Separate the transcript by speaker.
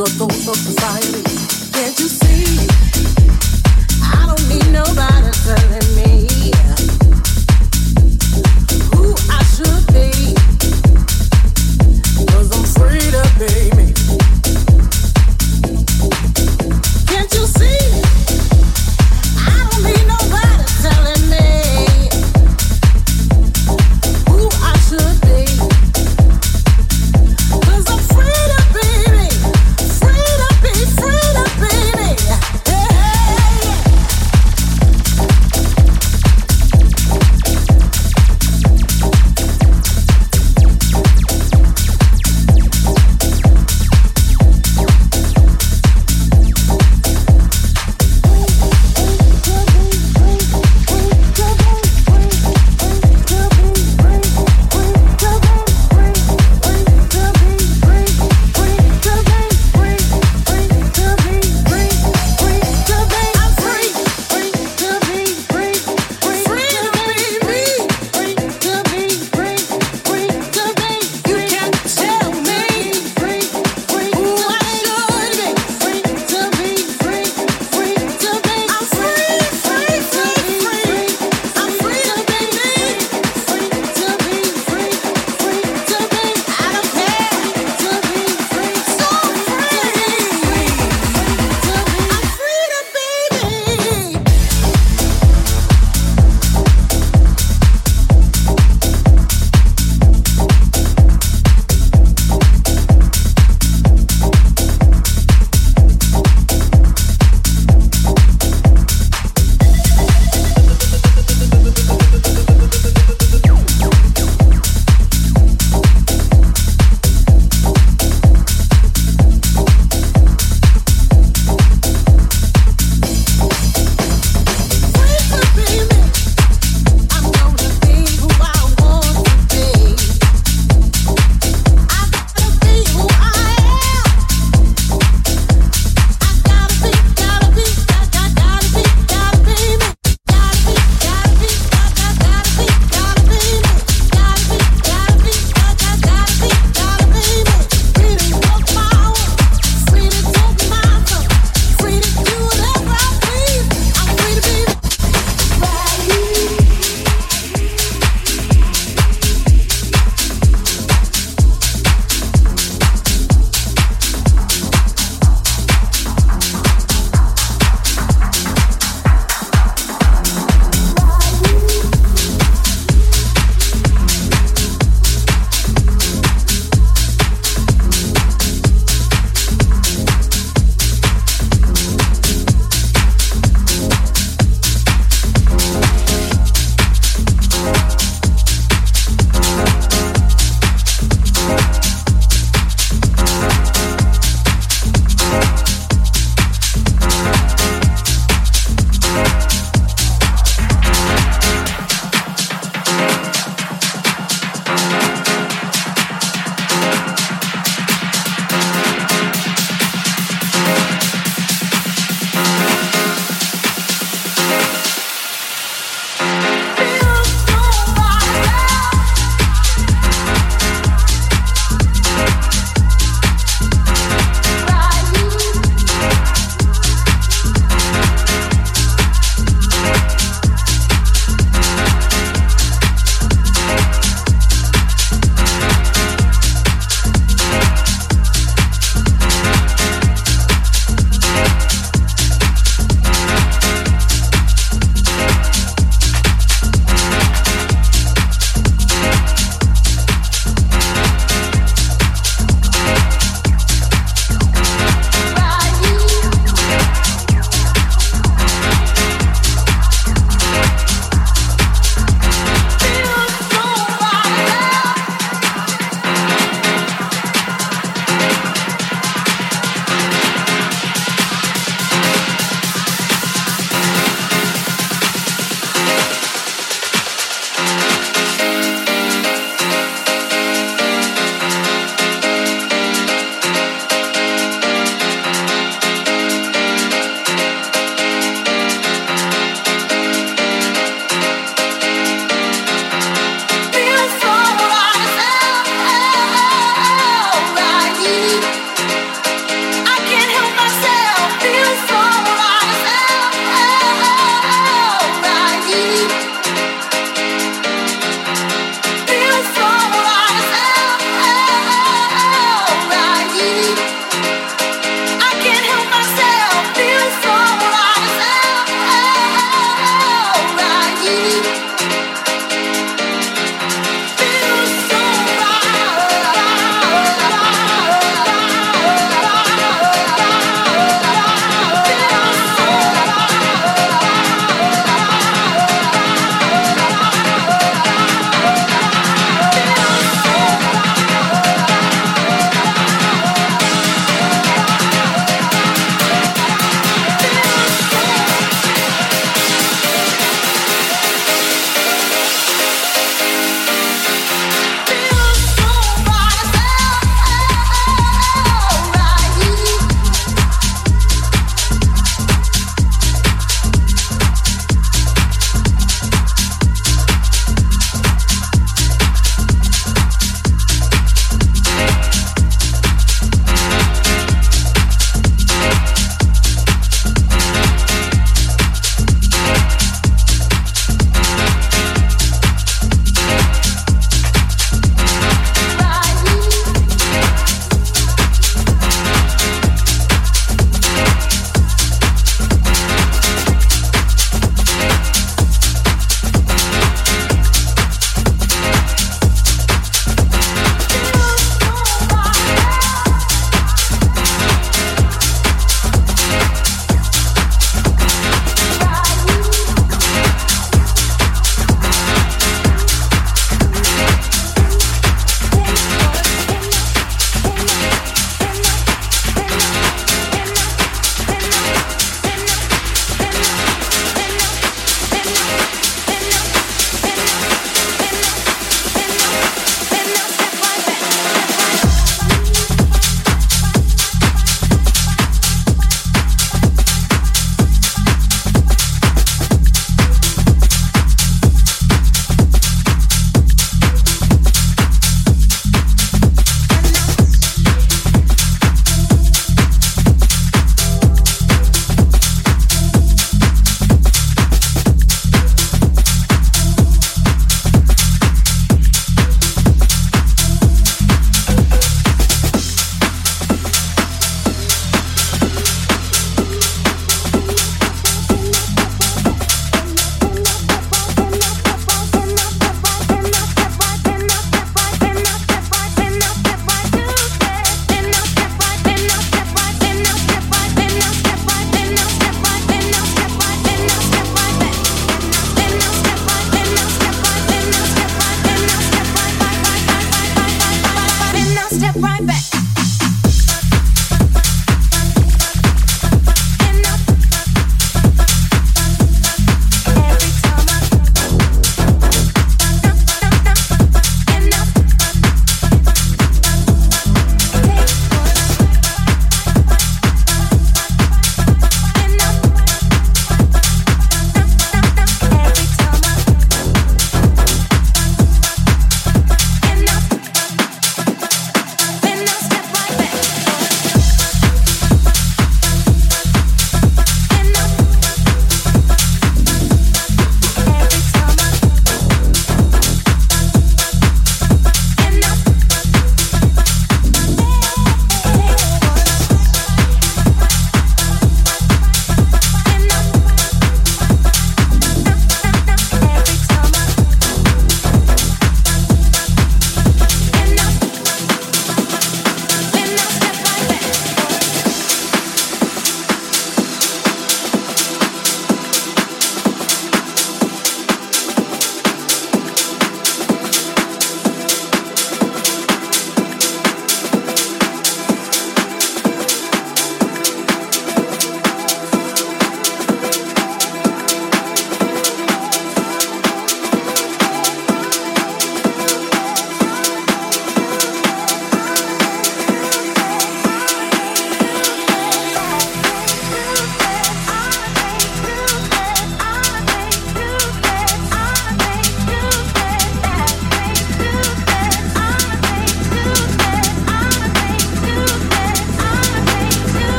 Speaker 1: 做东 công.